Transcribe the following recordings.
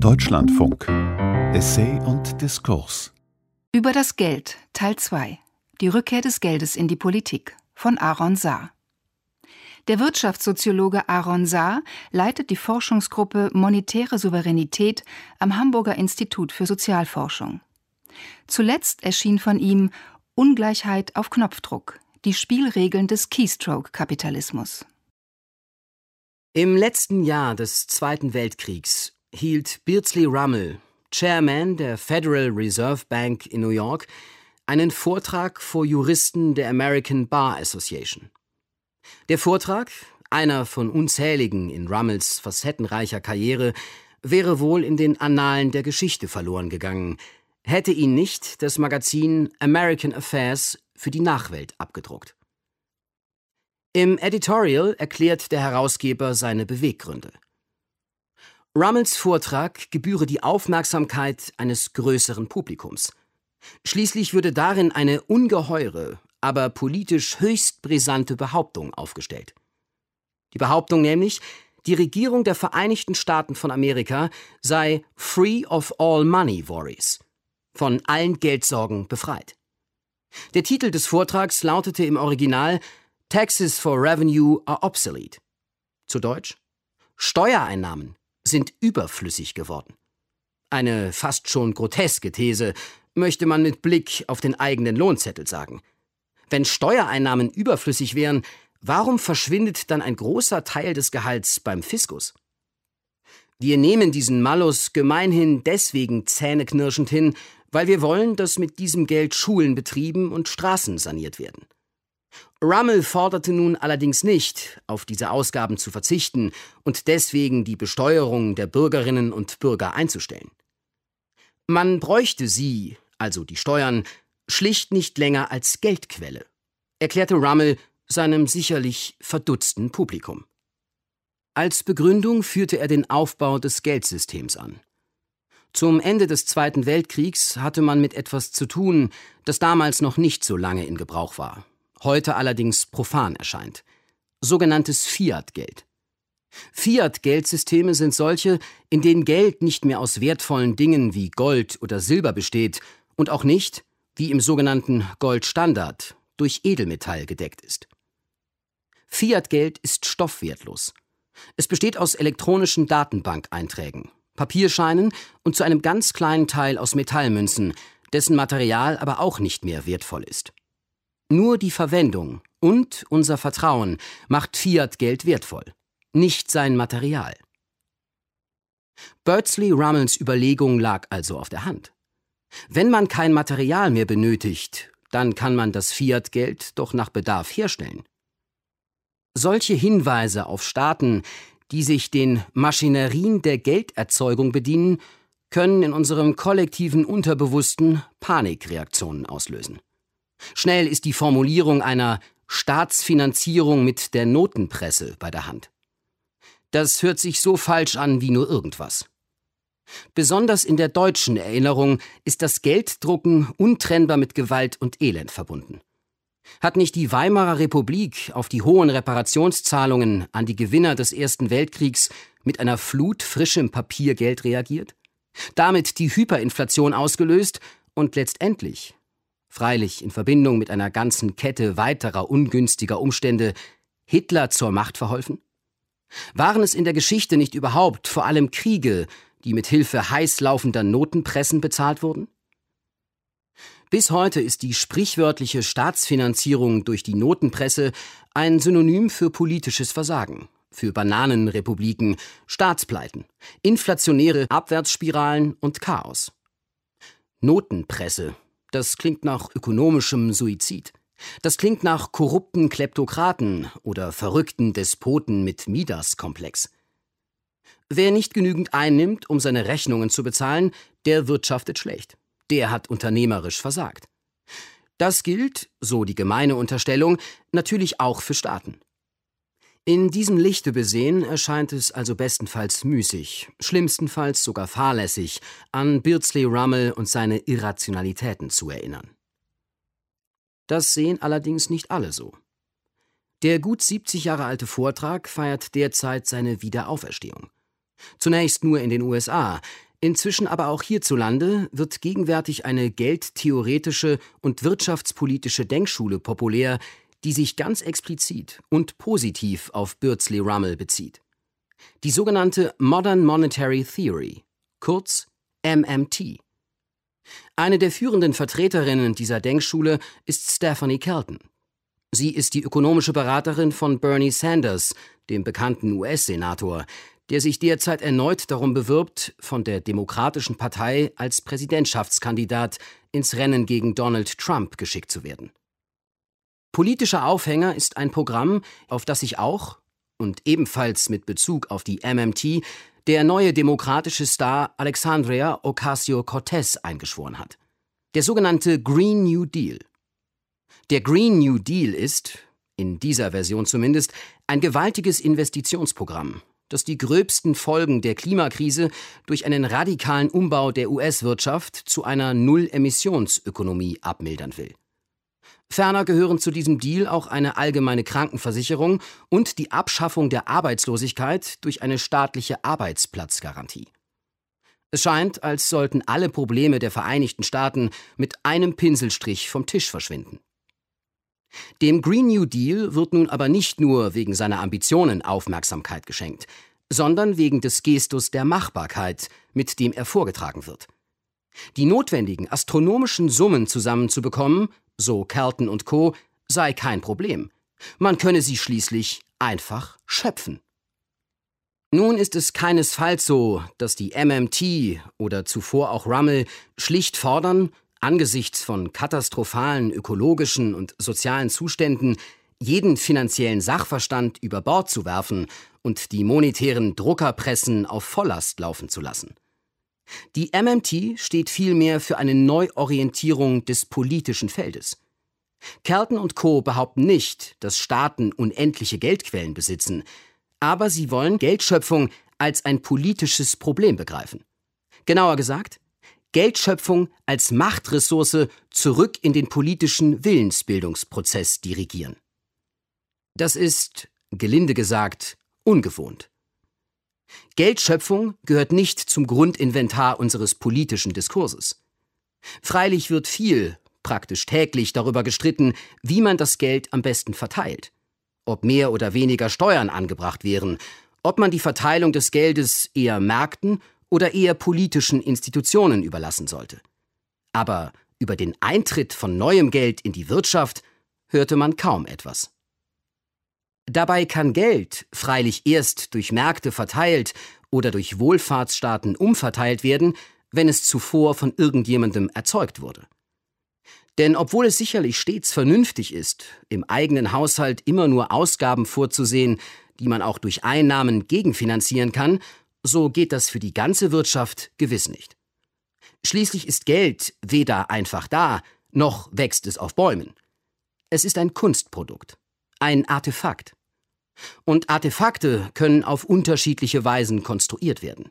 Deutschlandfunk. Essay und Diskurs. Über das Geld, Teil 2. Die Rückkehr des Geldes in die Politik von Aaron Saar. Der Wirtschaftssoziologe Aaron Saar leitet die Forschungsgruppe Monetäre Souveränität am Hamburger Institut für Sozialforschung. Zuletzt erschien von ihm Ungleichheit auf Knopfdruck, die Spielregeln des Keystroke-Kapitalismus. Im letzten Jahr des Zweiten Weltkriegs hielt Beardsley Rummel, Chairman der Federal Reserve Bank in New York, einen Vortrag vor Juristen der American Bar Association. Der Vortrag, einer von unzähligen in Rummels facettenreicher Karriere, wäre wohl in den Annalen der Geschichte verloren gegangen, hätte ihn nicht das Magazin American Affairs für die Nachwelt abgedruckt. Im Editorial erklärt der Herausgeber seine Beweggründe. Rummels Vortrag gebühre die Aufmerksamkeit eines größeren Publikums. Schließlich würde darin eine ungeheure, aber politisch höchst brisante Behauptung aufgestellt. Die Behauptung nämlich, die Regierung der Vereinigten Staaten von Amerika sei free of all money worries, von allen Geldsorgen befreit. Der Titel des Vortrags lautete im Original Taxes for Revenue are obsolete. Zu Deutsch Steuereinnahmen sind überflüssig geworden. Eine fast schon groteske These, möchte man mit Blick auf den eigenen Lohnzettel sagen. Wenn Steuereinnahmen überflüssig wären, warum verschwindet dann ein großer Teil des Gehalts beim Fiskus? Wir nehmen diesen Malus gemeinhin deswegen zähneknirschend hin, weil wir wollen, dass mit diesem Geld Schulen betrieben und Straßen saniert werden. Rummel forderte nun allerdings nicht, auf diese Ausgaben zu verzichten und deswegen die Besteuerung der Bürgerinnen und Bürger einzustellen. Man bräuchte sie, also die Steuern, schlicht nicht länger als Geldquelle, erklärte Rummel seinem sicherlich verdutzten Publikum. Als Begründung führte er den Aufbau des Geldsystems an. Zum Ende des Zweiten Weltkriegs hatte man mit etwas zu tun, das damals noch nicht so lange in Gebrauch war heute allerdings profan erscheint. Sogenanntes Fiat-Geld. Fiat-Geldsysteme sind solche, in denen Geld nicht mehr aus wertvollen Dingen wie Gold oder Silber besteht und auch nicht, wie im sogenannten Goldstandard, durch Edelmetall gedeckt ist. Fiat-Geld ist stoffwertlos. Es besteht aus elektronischen Datenbankeinträgen, Papierscheinen und zu einem ganz kleinen Teil aus Metallmünzen, dessen Material aber auch nicht mehr wertvoll ist. Nur die Verwendung und unser Vertrauen macht Fiat-Geld wertvoll, nicht sein Material. Birdsley Rummels Überlegung lag also auf der Hand. Wenn man kein Material mehr benötigt, dann kann man das Fiat-Geld doch nach Bedarf herstellen. Solche Hinweise auf Staaten, die sich den Maschinerien der Gelderzeugung bedienen, können in unserem kollektiven Unterbewussten Panikreaktionen auslösen. Schnell ist die Formulierung einer Staatsfinanzierung mit der Notenpresse bei der Hand. Das hört sich so falsch an wie nur irgendwas. Besonders in der deutschen Erinnerung ist das Gelddrucken untrennbar mit Gewalt und Elend verbunden. Hat nicht die Weimarer Republik auf die hohen Reparationszahlungen an die Gewinner des Ersten Weltkriegs mit einer Flut frischem Papiergeld reagiert? Damit die Hyperinflation ausgelöst und letztendlich freilich in Verbindung mit einer ganzen Kette weiterer ungünstiger Umstände, Hitler zur Macht verholfen? Waren es in der Geschichte nicht überhaupt vor allem Kriege, die mit Hilfe heiß Notenpressen bezahlt wurden? Bis heute ist die sprichwörtliche Staatsfinanzierung durch die Notenpresse ein Synonym für politisches Versagen, für Bananenrepubliken, Staatspleiten, inflationäre Abwärtsspiralen und Chaos. Notenpresse das klingt nach ökonomischem Suizid. Das klingt nach korrupten Kleptokraten oder verrückten Despoten mit Midas-Komplex. Wer nicht genügend einnimmt, um seine Rechnungen zu bezahlen, der wirtschaftet schlecht. Der hat unternehmerisch versagt. Das gilt, so die gemeine Unterstellung, natürlich auch für Staaten. In diesem Lichte besehen erscheint es also bestenfalls müßig, schlimmstenfalls sogar fahrlässig, an Beardsley Rummel und seine Irrationalitäten zu erinnern. Das sehen allerdings nicht alle so. Der gut 70 Jahre alte Vortrag feiert derzeit seine Wiederauferstehung. Zunächst nur in den USA, Inzwischen aber auch hierzulande wird gegenwärtig eine geldtheoretische und wirtschaftspolitische Denkschule populär, die sich ganz explizit und positiv auf Beardsley Rummel bezieht. Die sogenannte Modern Monetary Theory, kurz MMT. Eine der führenden Vertreterinnen dieser Denkschule ist Stephanie Kelton. Sie ist die ökonomische Beraterin von Bernie Sanders, dem bekannten US-Senator, der sich derzeit erneut darum bewirbt, von der Demokratischen Partei als Präsidentschaftskandidat ins Rennen gegen Donald Trump geschickt zu werden. Politischer Aufhänger ist ein Programm, auf das sich auch, und ebenfalls mit Bezug auf die MMT, der neue demokratische Star Alexandria Ocasio-Cortez eingeschworen hat. Der sogenannte Green New Deal. Der Green New Deal ist, in dieser Version zumindest, ein gewaltiges Investitionsprogramm, das die gröbsten Folgen der Klimakrise durch einen radikalen Umbau der US-Wirtschaft zu einer Null-Emissionsökonomie abmildern will. Ferner gehören zu diesem Deal auch eine allgemeine Krankenversicherung und die Abschaffung der Arbeitslosigkeit durch eine staatliche Arbeitsplatzgarantie. Es scheint, als sollten alle Probleme der Vereinigten Staaten mit einem Pinselstrich vom Tisch verschwinden. Dem Green New Deal wird nun aber nicht nur wegen seiner Ambitionen Aufmerksamkeit geschenkt, sondern wegen des Gestus der Machbarkeit, mit dem er vorgetragen wird. Die notwendigen astronomischen Summen zusammenzubekommen, so Kelton und Co., sei kein Problem. Man könne sie schließlich einfach schöpfen. Nun ist es keinesfalls so, dass die MMT oder zuvor auch Rummel schlicht fordern, angesichts von katastrophalen ökologischen und sozialen Zuständen jeden finanziellen Sachverstand über Bord zu werfen und die monetären Druckerpressen auf Volllast laufen zu lassen. Die MMT steht vielmehr für eine Neuorientierung des politischen Feldes. Kelton und Co. behaupten nicht, dass Staaten unendliche Geldquellen besitzen, aber sie wollen Geldschöpfung als ein politisches Problem begreifen. Genauer gesagt, Geldschöpfung als Machtressource zurück in den politischen Willensbildungsprozess dirigieren. Das ist, gelinde gesagt, ungewohnt. Geldschöpfung gehört nicht zum Grundinventar unseres politischen Diskurses. Freilich wird viel, praktisch täglich darüber gestritten, wie man das Geld am besten verteilt. Ob mehr oder weniger Steuern angebracht wären, ob man die Verteilung des Geldes eher Märkten oder eher politischen Institutionen überlassen sollte. Aber über den Eintritt von neuem Geld in die Wirtschaft hörte man kaum etwas. Dabei kann Geld freilich erst durch Märkte verteilt oder durch Wohlfahrtsstaaten umverteilt werden, wenn es zuvor von irgendjemandem erzeugt wurde. Denn obwohl es sicherlich stets vernünftig ist, im eigenen Haushalt immer nur Ausgaben vorzusehen, die man auch durch Einnahmen gegenfinanzieren kann, so geht das für die ganze Wirtschaft gewiss nicht. Schließlich ist Geld weder einfach da, noch wächst es auf Bäumen. Es ist ein Kunstprodukt, ein Artefakt. Und Artefakte können auf unterschiedliche Weisen konstruiert werden.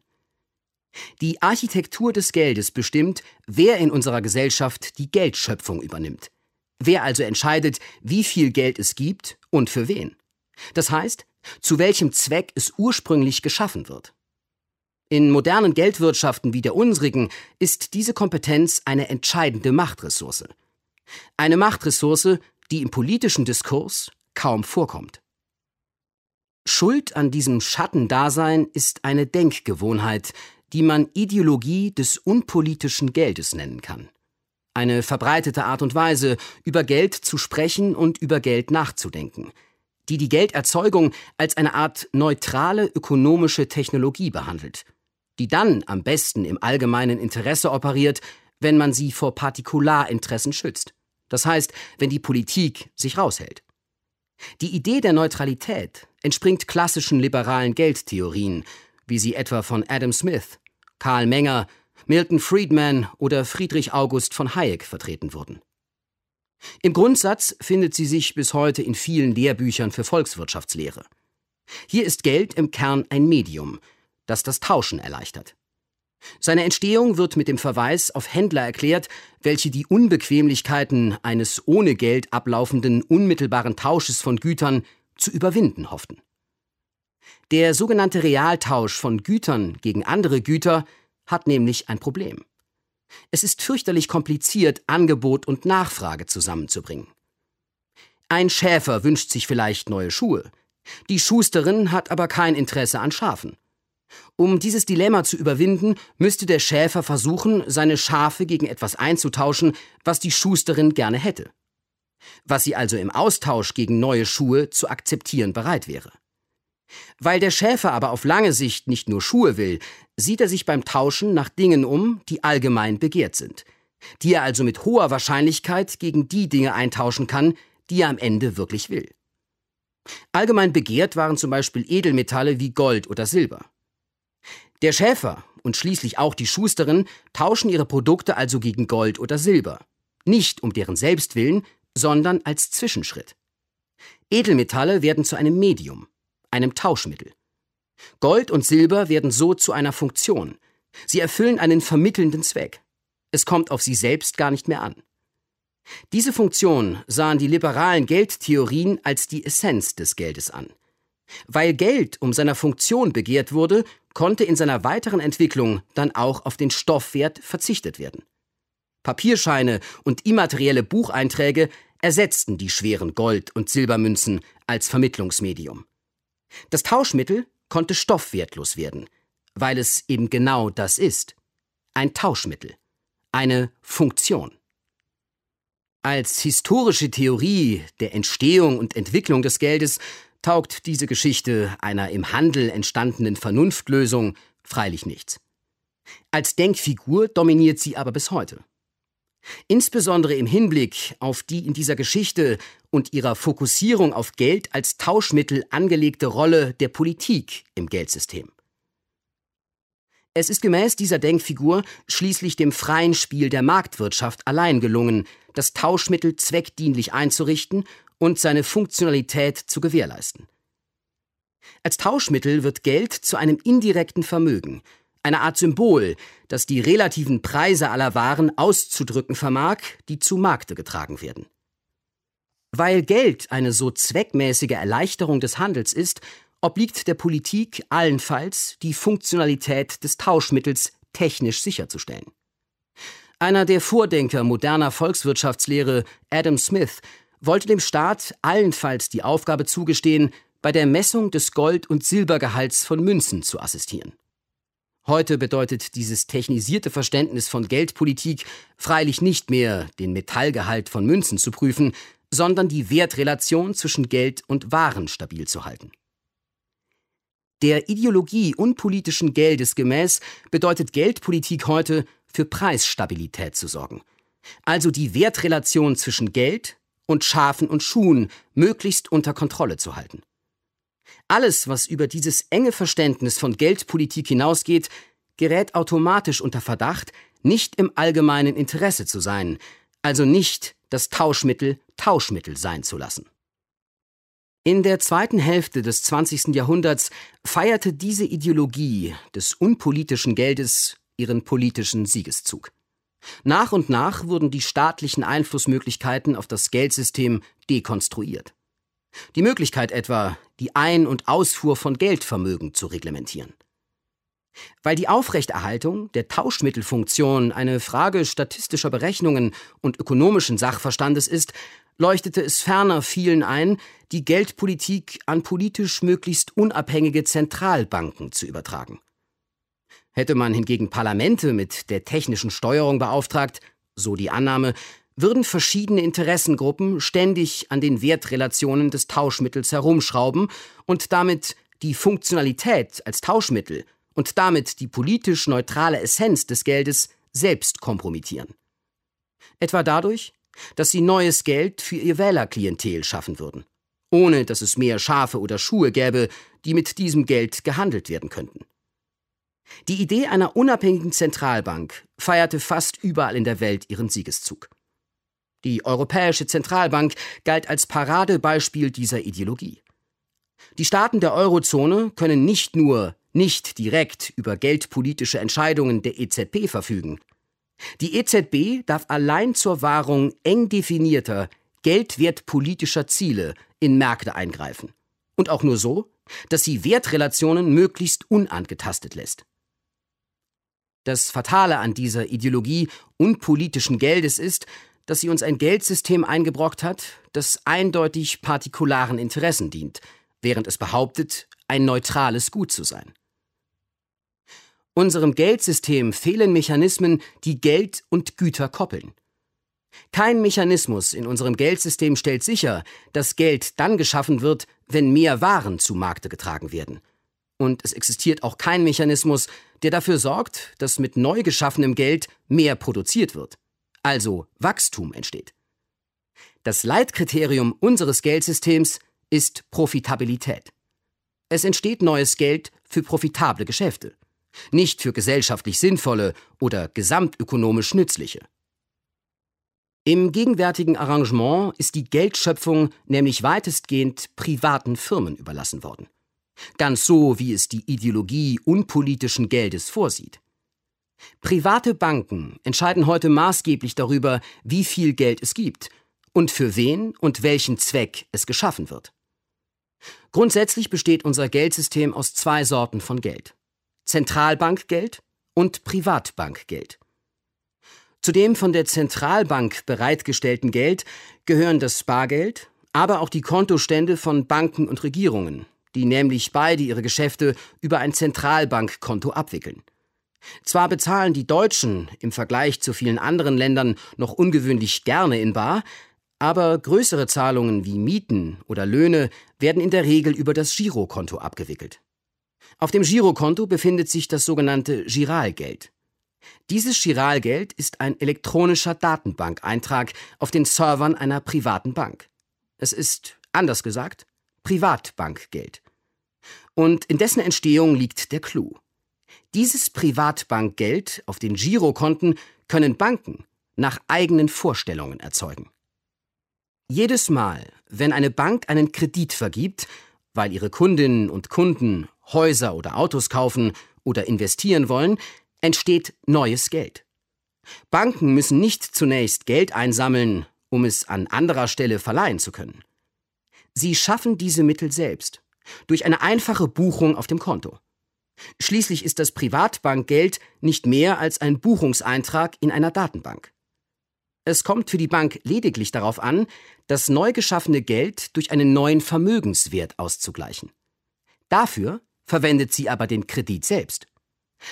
Die Architektur des Geldes bestimmt, wer in unserer Gesellschaft die Geldschöpfung übernimmt. Wer also entscheidet, wie viel Geld es gibt und für wen. Das heißt, zu welchem Zweck es ursprünglich geschaffen wird. In modernen Geldwirtschaften wie der unsrigen ist diese Kompetenz eine entscheidende Machtressource. Eine Machtressource, die im politischen Diskurs kaum vorkommt. Schuld an diesem Schattendasein ist eine Denkgewohnheit, die man Ideologie des unpolitischen Geldes nennen kann. Eine verbreitete Art und Weise, über Geld zu sprechen und über Geld nachzudenken, die die Gelderzeugung als eine Art neutrale ökonomische Technologie behandelt die dann am besten im allgemeinen Interesse operiert, wenn man sie vor Partikularinteressen schützt. Das heißt, wenn die Politik sich raushält. Die Idee der Neutralität entspringt klassischen liberalen Geldtheorien, wie sie etwa von Adam Smith, Karl Menger, Milton Friedman oder Friedrich August von Hayek vertreten wurden. Im Grundsatz findet sie sich bis heute in vielen Lehrbüchern für Volkswirtschaftslehre. Hier ist Geld im Kern ein Medium, das das Tauschen erleichtert. Seine Entstehung wird mit dem Verweis auf Händler erklärt, welche die Unbequemlichkeiten eines ohne Geld ablaufenden unmittelbaren Tausches von Gütern zu überwinden hofften. Der sogenannte Realtausch von Gütern gegen andere Güter hat nämlich ein Problem. Es ist fürchterlich kompliziert, Angebot und Nachfrage zusammenzubringen. Ein Schäfer wünscht sich vielleicht neue Schuhe. Die Schusterin hat aber kein Interesse an Schafen. Um dieses Dilemma zu überwinden, müsste der Schäfer versuchen, seine Schafe gegen etwas einzutauschen, was die Schusterin gerne hätte. Was sie also im Austausch gegen neue Schuhe zu akzeptieren bereit wäre. Weil der Schäfer aber auf lange Sicht nicht nur Schuhe will, sieht er sich beim Tauschen nach Dingen um, die allgemein begehrt sind, die er also mit hoher Wahrscheinlichkeit gegen die Dinge eintauschen kann, die er am Ende wirklich will. Allgemein begehrt waren zum Beispiel Edelmetalle wie Gold oder Silber. Der Schäfer und schließlich auch die Schusterin tauschen ihre Produkte also gegen Gold oder Silber, nicht um deren Selbstwillen, sondern als Zwischenschritt. Edelmetalle werden zu einem Medium, einem Tauschmittel. Gold und Silber werden so zu einer Funktion. Sie erfüllen einen vermittelnden Zweck. Es kommt auf sie selbst gar nicht mehr an. Diese Funktion sahen die liberalen Geldtheorien als die Essenz des Geldes an. Weil Geld um seiner Funktion begehrt wurde, konnte in seiner weiteren Entwicklung dann auch auf den Stoffwert verzichtet werden. Papierscheine und immaterielle Bucheinträge ersetzten die schweren Gold- und Silbermünzen als Vermittlungsmedium. Das Tauschmittel konnte stoffwertlos werden, weil es eben genau das ist. Ein Tauschmittel. Eine Funktion. Als historische Theorie der Entstehung und Entwicklung des Geldes taugt diese Geschichte einer im Handel entstandenen Vernunftlösung freilich nichts. Als Denkfigur dominiert sie aber bis heute. Insbesondere im Hinblick auf die in dieser Geschichte und ihrer Fokussierung auf Geld als Tauschmittel angelegte Rolle der Politik im Geldsystem. Es ist gemäß dieser Denkfigur schließlich dem freien Spiel der Marktwirtschaft allein gelungen, das Tauschmittel zweckdienlich einzurichten und seine Funktionalität zu gewährleisten. Als Tauschmittel wird Geld zu einem indirekten Vermögen, eine Art Symbol, das die relativen Preise aller Waren auszudrücken vermag, die zu Markte getragen werden. Weil Geld eine so zweckmäßige Erleichterung des Handels ist, obliegt der Politik allenfalls, die Funktionalität des Tauschmittels technisch sicherzustellen. Einer der Vordenker moderner Volkswirtschaftslehre, Adam Smith, wollte dem Staat allenfalls die Aufgabe zugestehen, bei der Messung des Gold- und Silbergehalts von Münzen zu assistieren. Heute bedeutet dieses technisierte Verständnis von Geldpolitik freilich nicht mehr, den Metallgehalt von Münzen zu prüfen, sondern die Wertrelation zwischen Geld und Waren stabil zu halten. Der Ideologie unpolitischen Geldes gemäß bedeutet Geldpolitik heute, für Preisstabilität zu sorgen. Also die Wertrelation zwischen Geld und Schafen und Schuhen möglichst unter Kontrolle zu halten. Alles, was über dieses enge Verständnis von Geldpolitik hinausgeht, gerät automatisch unter Verdacht, nicht im allgemeinen Interesse zu sein, also nicht das Tauschmittel Tauschmittel sein zu lassen. In der zweiten Hälfte des 20. Jahrhunderts feierte diese Ideologie des unpolitischen Geldes ihren politischen Siegeszug. Nach und nach wurden die staatlichen Einflussmöglichkeiten auf das Geldsystem dekonstruiert. Die Möglichkeit etwa, die Ein- und Ausfuhr von Geldvermögen zu reglementieren. Weil die Aufrechterhaltung der Tauschmittelfunktion eine Frage statistischer Berechnungen und ökonomischen Sachverstandes ist, leuchtete es ferner vielen ein, die Geldpolitik an politisch möglichst unabhängige Zentralbanken zu übertragen. Hätte man hingegen Parlamente mit der technischen Steuerung beauftragt, so die Annahme, würden verschiedene Interessengruppen ständig an den Wertrelationen des Tauschmittels herumschrauben und damit die Funktionalität als Tauschmittel und damit die politisch neutrale Essenz des Geldes selbst kompromittieren. Etwa dadurch, dass sie neues Geld für ihr Wählerklientel schaffen würden, ohne dass es mehr Schafe oder Schuhe gäbe, die mit diesem Geld gehandelt werden könnten. Die Idee einer unabhängigen Zentralbank feierte fast überall in der Welt ihren Siegeszug. Die Europäische Zentralbank galt als Paradebeispiel dieser Ideologie. Die Staaten der Eurozone können nicht nur nicht direkt über geldpolitische Entscheidungen der EZB verfügen. Die EZB darf allein zur Wahrung eng definierter, geldwertpolitischer Ziele in Märkte eingreifen. Und auch nur so, dass sie Wertrelationen möglichst unangetastet lässt. Das Fatale an dieser Ideologie unpolitischen Geldes ist, dass sie uns ein Geldsystem eingebrockt hat, das eindeutig partikularen Interessen dient, während es behauptet, ein neutrales Gut zu sein. Unserem Geldsystem fehlen Mechanismen, die Geld und Güter koppeln. Kein Mechanismus in unserem Geldsystem stellt sicher, dass Geld dann geschaffen wird, wenn mehr Waren zu Markte getragen werden. Und es existiert auch kein Mechanismus, der dafür sorgt, dass mit neu geschaffenem Geld mehr produziert wird, also Wachstum entsteht. Das Leitkriterium unseres Geldsystems ist Profitabilität. Es entsteht neues Geld für profitable Geschäfte nicht für gesellschaftlich sinnvolle oder gesamtökonomisch nützliche. Im gegenwärtigen Arrangement ist die Geldschöpfung nämlich weitestgehend privaten Firmen überlassen worden. Ganz so, wie es die Ideologie unpolitischen Geldes vorsieht. Private Banken entscheiden heute maßgeblich darüber, wie viel Geld es gibt und für wen und welchen Zweck es geschaffen wird. Grundsätzlich besteht unser Geldsystem aus zwei Sorten von Geld. Zentralbankgeld und Privatbankgeld. Zu dem von der Zentralbank bereitgestellten Geld gehören das Bargeld, aber auch die Kontostände von Banken und Regierungen, die nämlich beide ihre Geschäfte über ein Zentralbankkonto abwickeln. Zwar bezahlen die Deutschen im Vergleich zu vielen anderen Ländern noch ungewöhnlich gerne in Bar, aber größere Zahlungen wie Mieten oder Löhne werden in der Regel über das Girokonto abgewickelt. Auf dem Girokonto befindet sich das sogenannte Giralgeld. Dieses Giralgeld ist ein elektronischer Datenbankeintrag auf den Servern einer privaten Bank. Es ist, anders gesagt, Privatbankgeld. Und in dessen Entstehung liegt der Clou. Dieses Privatbankgeld auf den Girokonten können Banken nach eigenen Vorstellungen erzeugen. Jedes Mal, wenn eine Bank einen Kredit vergibt, weil ihre Kundinnen und Kunden Häuser oder Autos kaufen oder investieren wollen, entsteht neues Geld. Banken müssen nicht zunächst Geld einsammeln, um es an anderer Stelle verleihen zu können. Sie schaffen diese Mittel selbst, durch eine einfache Buchung auf dem Konto. Schließlich ist das Privatbankgeld nicht mehr als ein Buchungseintrag in einer Datenbank. Es kommt für die Bank lediglich darauf an, das neu geschaffene Geld durch einen neuen Vermögenswert auszugleichen. Dafür verwendet sie aber den Kredit selbst.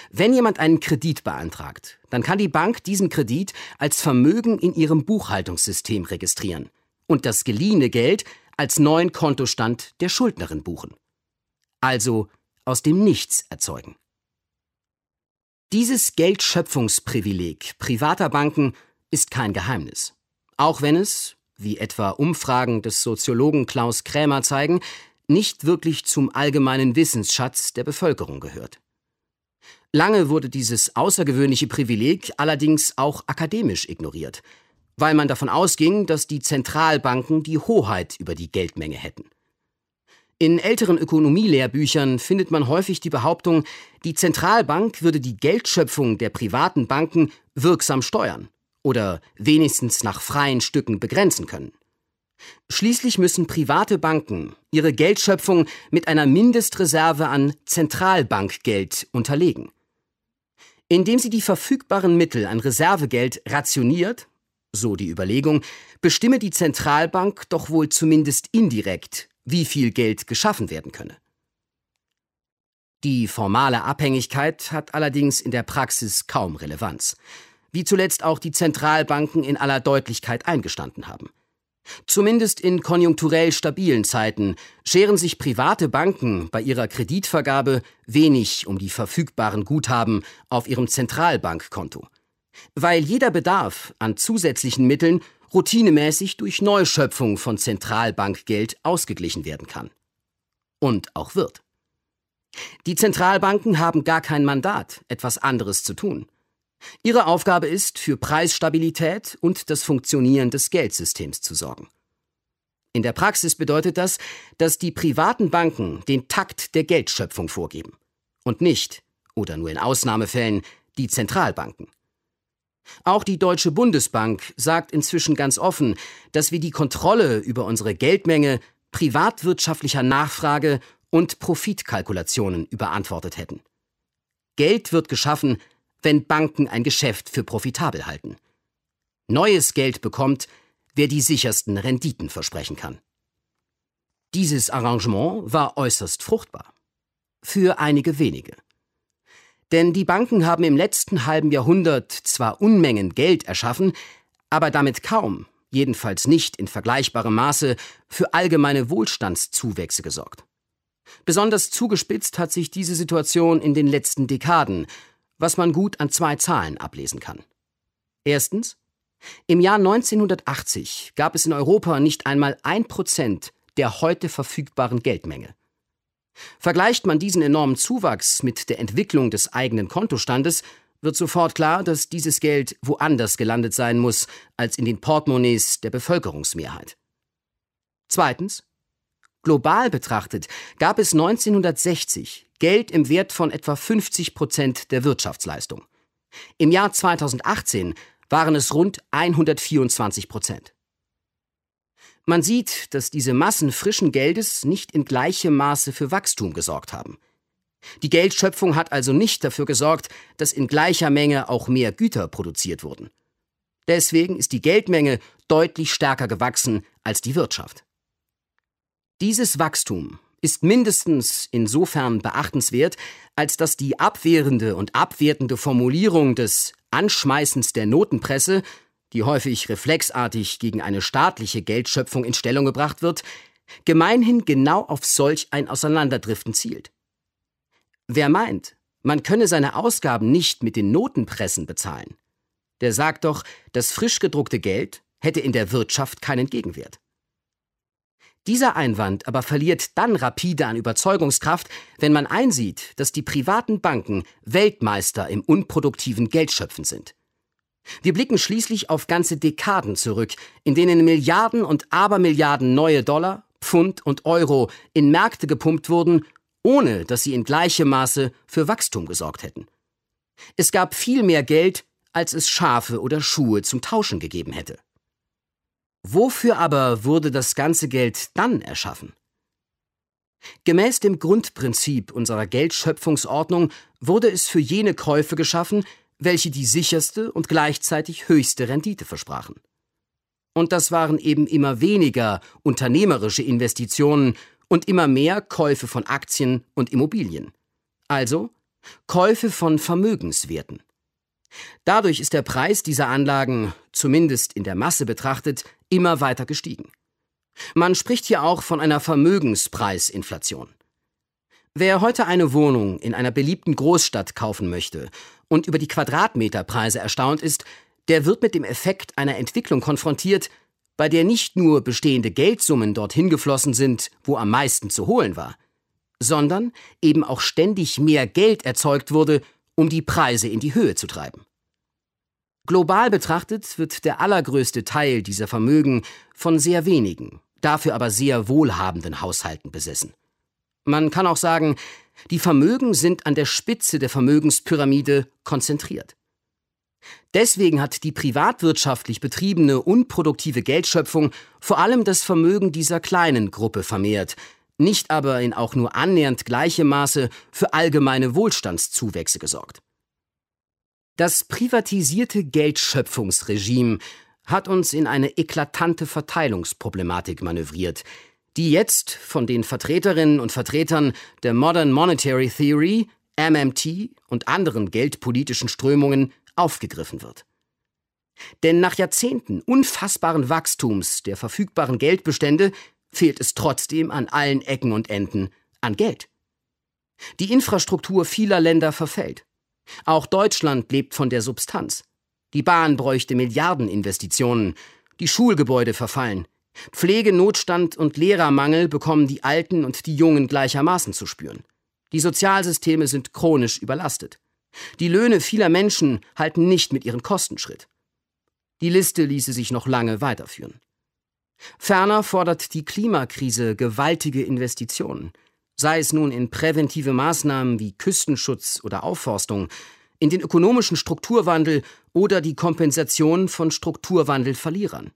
Wenn jemand einen Kredit beantragt, dann kann die Bank diesen Kredit als Vermögen in ihrem Buchhaltungssystem registrieren und das geliehene Geld als neuen Kontostand der Schuldnerin buchen. Also aus dem Nichts erzeugen. Dieses Geldschöpfungsprivileg privater Banken ist kein Geheimnis. Auch wenn es, wie etwa Umfragen des Soziologen Klaus Krämer zeigen, nicht wirklich zum allgemeinen Wissensschatz der Bevölkerung gehört. Lange wurde dieses außergewöhnliche Privileg allerdings auch akademisch ignoriert, weil man davon ausging, dass die Zentralbanken die Hoheit über die Geldmenge hätten. In älteren Ökonomielehrbüchern findet man häufig die Behauptung, die Zentralbank würde die Geldschöpfung der privaten Banken wirksam steuern oder wenigstens nach freien Stücken begrenzen können. Schließlich müssen private Banken ihre Geldschöpfung mit einer Mindestreserve an Zentralbankgeld unterlegen. Indem sie die verfügbaren Mittel an Reservegeld rationiert, so die Überlegung, bestimme die Zentralbank doch wohl zumindest indirekt, wie viel Geld geschaffen werden könne. Die formale Abhängigkeit hat allerdings in der Praxis kaum Relevanz, wie zuletzt auch die Zentralbanken in aller Deutlichkeit eingestanden haben. Zumindest in konjunkturell stabilen Zeiten scheren sich private Banken bei ihrer Kreditvergabe wenig um die verfügbaren Guthaben auf ihrem Zentralbankkonto, weil jeder Bedarf an zusätzlichen Mitteln routinemäßig durch Neuschöpfung von Zentralbankgeld ausgeglichen werden kann. Und auch wird. Die Zentralbanken haben gar kein Mandat, etwas anderes zu tun. Ihre Aufgabe ist, für Preisstabilität und das Funktionieren des Geldsystems zu sorgen. In der Praxis bedeutet das, dass die privaten Banken den Takt der Geldschöpfung vorgeben und nicht, oder nur in Ausnahmefällen, die Zentralbanken. Auch die Deutsche Bundesbank sagt inzwischen ganz offen, dass wir die Kontrolle über unsere Geldmenge privatwirtschaftlicher Nachfrage und Profitkalkulationen überantwortet hätten. Geld wird geschaffen, wenn Banken ein Geschäft für profitabel halten. Neues Geld bekommt, wer die sichersten Renditen versprechen kann. Dieses Arrangement war äußerst fruchtbar. Für einige wenige. Denn die Banken haben im letzten halben Jahrhundert zwar Unmengen Geld erschaffen, aber damit kaum, jedenfalls nicht in vergleichbarem Maße, für allgemeine Wohlstandszuwächse gesorgt. Besonders zugespitzt hat sich diese Situation in den letzten Dekaden, was man gut an zwei Zahlen ablesen kann. Erstens, im Jahr 1980 gab es in Europa nicht einmal ein Prozent der heute verfügbaren Geldmenge. Vergleicht man diesen enormen Zuwachs mit der Entwicklung des eigenen Kontostandes, wird sofort klar, dass dieses Geld woanders gelandet sein muss als in den Portemonnaies der Bevölkerungsmehrheit. Zweitens, global betrachtet gab es 1960 Geld im Wert von etwa 50 Prozent der Wirtschaftsleistung. Im Jahr 2018 waren es rund 124 Prozent. Man sieht, dass diese Massen frischen Geldes nicht in gleichem Maße für Wachstum gesorgt haben. Die Geldschöpfung hat also nicht dafür gesorgt, dass in gleicher Menge auch mehr Güter produziert wurden. Deswegen ist die Geldmenge deutlich stärker gewachsen als die Wirtschaft. Dieses Wachstum ist mindestens insofern beachtenswert, als dass die abwehrende und abwertende Formulierung des Anschmeißens der Notenpresse, die häufig reflexartig gegen eine staatliche Geldschöpfung in Stellung gebracht wird, gemeinhin genau auf solch ein Auseinanderdriften zielt. Wer meint, man könne seine Ausgaben nicht mit den Notenpressen bezahlen, der sagt doch, das frisch gedruckte Geld hätte in der Wirtschaft keinen Gegenwert. Dieser Einwand aber verliert dann rapide an Überzeugungskraft, wenn man einsieht, dass die privaten Banken Weltmeister im unproduktiven Geldschöpfen sind. Wir blicken schließlich auf ganze Dekaden zurück, in denen Milliarden und Abermilliarden neue Dollar, Pfund und Euro in Märkte gepumpt wurden ohne dass sie in gleichem Maße für Wachstum gesorgt hätten. Es gab viel mehr Geld, als es Schafe oder Schuhe zum Tauschen gegeben hätte. Wofür aber wurde das ganze Geld dann erschaffen? Gemäß dem Grundprinzip unserer Geldschöpfungsordnung wurde es für jene Käufe geschaffen, welche die sicherste und gleichzeitig höchste Rendite versprachen. Und das waren eben immer weniger unternehmerische Investitionen und immer mehr Käufe von Aktien und Immobilien. Also Käufe von Vermögenswerten. Dadurch ist der Preis dieser Anlagen, zumindest in der Masse betrachtet, immer weiter gestiegen. Man spricht hier auch von einer Vermögenspreisinflation. Wer heute eine Wohnung in einer beliebten Großstadt kaufen möchte und über die Quadratmeterpreise erstaunt ist, der wird mit dem Effekt einer Entwicklung konfrontiert, bei der nicht nur bestehende Geldsummen dorthin geflossen sind, wo am meisten zu holen war, sondern eben auch ständig mehr Geld erzeugt wurde, um die Preise in die Höhe zu treiben. Global betrachtet wird der allergrößte Teil dieser Vermögen von sehr wenigen, dafür aber sehr wohlhabenden Haushalten besessen. Man kann auch sagen, die Vermögen sind an der Spitze der Vermögenspyramide konzentriert. Deswegen hat die privatwirtschaftlich betriebene unproduktive Geldschöpfung vor allem das Vermögen dieser kleinen Gruppe vermehrt, nicht aber in auch nur annähernd gleichem Maße für allgemeine Wohlstandszuwächse gesorgt. Das privatisierte Geldschöpfungsregime hat uns in eine eklatante Verteilungsproblematik manövriert, die jetzt von den Vertreterinnen und Vertretern der Modern Monetary Theory, MMT und anderen geldpolitischen Strömungen aufgegriffen wird. Denn nach Jahrzehnten unfassbaren Wachstums der verfügbaren Geldbestände fehlt es trotzdem an allen Ecken und Enden an Geld. Die Infrastruktur vieler Länder verfällt. Auch Deutschland lebt von der Substanz. Die Bahn bräuchte Milliardeninvestitionen, die Schulgebäude verfallen, Pflegenotstand und Lehrermangel bekommen die Alten und die Jungen gleichermaßen zu spüren. Die Sozialsysteme sind chronisch überlastet. Die Löhne vieler Menschen halten nicht mit ihren Kosten Schritt. Die Liste ließe sich noch lange weiterführen. Ferner fordert die Klimakrise gewaltige Investitionen, sei es nun in präventive Maßnahmen wie Küstenschutz oder Aufforstung, in den ökonomischen Strukturwandel oder die Kompensation von Strukturwandelverlierern.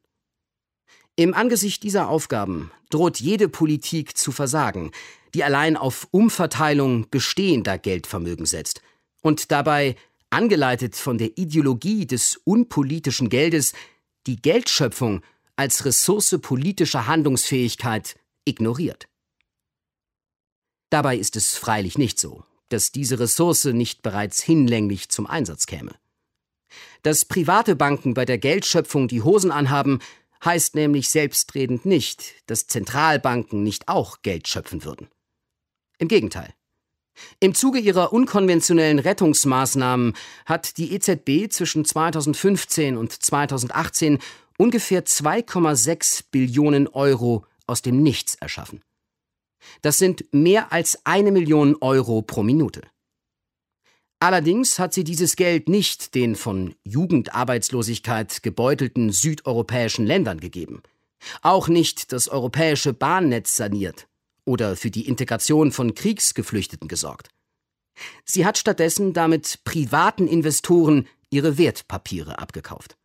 Im Angesicht dieser Aufgaben droht jede Politik zu versagen, die allein auf Umverteilung bestehender Geldvermögen setzt – und dabei angeleitet von der Ideologie des unpolitischen Geldes, die Geldschöpfung als Ressource politischer Handlungsfähigkeit ignoriert. Dabei ist es freilich nicht so, dass diese Ressource nicht bereits hinlänglich zum Einsatz käme. Dass private Banken bei der Geldschöpfung die Hosen anhaben, heißt nämlich selbstredend nicht, dass Zentralbanken nicht auch Geld schöpfen würden. Im Gegenteil. Im Zuge ihrer unkonventionellen Rettungsmaßnahmen hat die EZB zwischen 2015 und 2018 ungefähr 2,6 Billionen Euro aus dem Nichts erschaffen. Das sind mehr als eine Million Euro pro Minute. Allerdings hat sie dieses Geld nicht den von Jugendarbeitslosigkeit gebeutelten südeuropäischen Ländern gegeben. Auch nicht das europäische Bahnnetz saniert oder für die Integration von Kriegsgeflüchteten gesorgt. Sie hat stattdessen damit privaten Investoren ihre Wertpapiere abgekauft.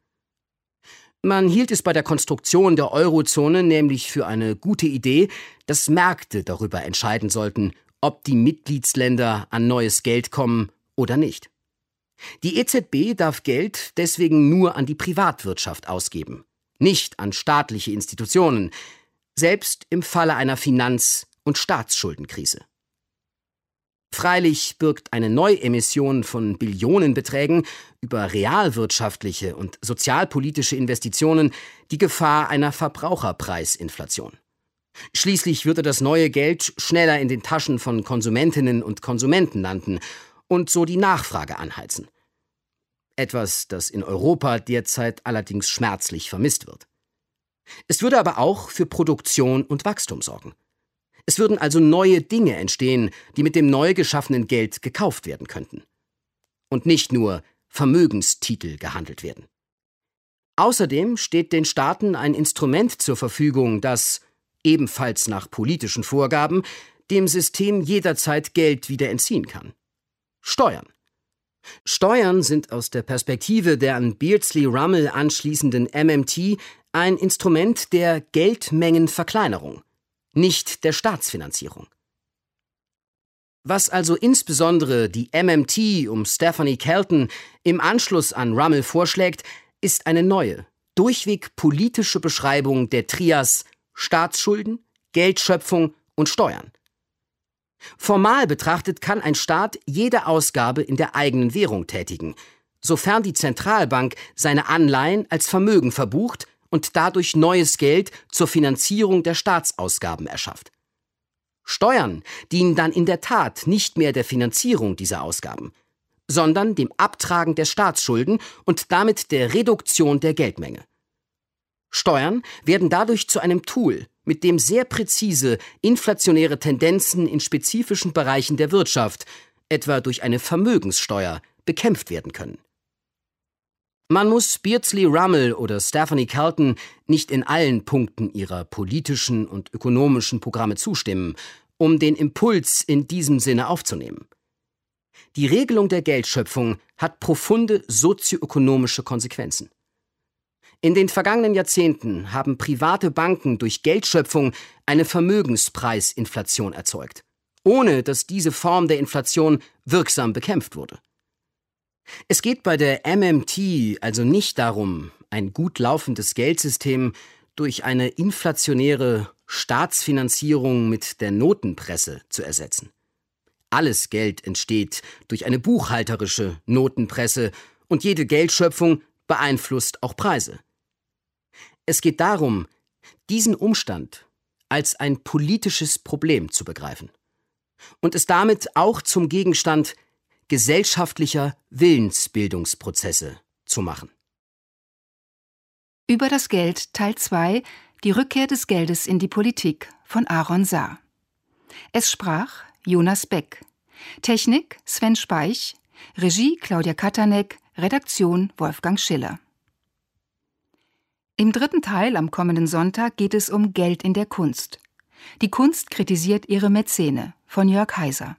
Man hielt es bei der Konstruktion der Eurozone nämlich für eine gute Idee, dass Märkte darüber entscheiden sollten, ob die Mitgliedsländer an neues Geld kommen oder nicht. Die EZB darf Geld deswegen nur an die Privatwirtschaft ausgeben, nicht an staatliche Institutionen, selbst im Falle einer Finanz- und Staatsschuldenkrise. Freilich birgt eine Neuemission von Billionenbeträgen über realwirtschaftliche und sozialpolitische Investitionen die Gefahr einer Verbraucherpreisinflation. Schließlich würde das neue Geld schneller in den Taschen von Konsumentinnen und Konsumenten landen und so die Nachfrage anheizen. Etwas, das in Europa derzeit allerdings schmerzlich vermisst wird. Es würde aber auch für Produktion und Wachstum sorgen. Es würden also neue Dinge entstehen, die mit dem neu geschaffenen Geld gekauft werden könnten. Und nicht nur Vermögenstitel gehandelt werden. Außerdem steht den Staaten ein Instrument zur Verfügung, das, ebenfalls nach politischen Vorgaben, dem System jederzeit Geld wieder entziehen kann. Steuern. Steuern sind aus der Perspektive der an Beardsley-Rummel anschließenden MMT ein Instrument der Geldmengenverkleinerung nicht der Staatsfinanzierung. Was also insbesondere die MMT um Stephanie Kelton im Anschluss an Rummel vorschlägt, ist eine neue, durchweg politische Beschreibung der Trias Staatsschulden, Geldschöpfung und Steuern. Formal betrachtet kann ein Staat jede Ausgabe in der eigenen Währung tätigen, sofern die Zentralbank seine Anleihen als Vermögen verbucht und dadurch neues Geld zur Finanzierung der Staatsausgaben erschafft. Steuern dienen dann in der Tat nicht mehr der Finanzierung dieser Ausgaben, sondern dem Abtragen der Staatsschulden und damit der Reduktion der Geldmenge. Steuern werden dadurch zu einem Tool, mit dem sehr präzise inflationäre Tendenzen in spezifischen Bereichen der Wirtschaft, etwa durch eine Vermögenssteuer, bekämpft werden können. Man muss Beardsley Rummel oder Stephanie Carlton nicht in allen Punkten ihrer politischen und ökonomischen Programme zustimmen, um den Impuls in diesem Sinne aufzunehmen. Die Regelung der Geldschöpfung hat profunde sozioökonomische Konsequenzen. In den vergangenen Jahrzehnten haben private Banken durch Geldschöpfung eine Vermögenspreisinflation erzeugt, ohne dass diese Form der Inflation wirksam bekämpft wurde. Es geht bei der MMT also nicht darum, ein gut laufendes Geldsystem durch eine inflationäre Staatsfinanzierung mit der Notenpresse zu ersetzen. Alles Geld entsteht durch eine buchhalterische Notenpresse und jede Geldschöpfung beeinflusst auch Preise. Es geht darum, diesen Umstand als ein politisches Problem zu begreifen und es damit auch zum Gegenstand gesellschaftlicher Willensbildungsprozesse zu machen. Über das Geld Teil 2 Die Rückkehr des Geldes in die Politik von Aaron Saar. Es sprach Jonas Beck. Technik Sven Speich. Regie Claudia Katanek. Redaktion Wolfgang Schiller. Im dritten Teil am kommenden Sonntag geht es um Geld in der Kunst. Die Kunst kritisiert ihre Mäzene von Jörg Heiser.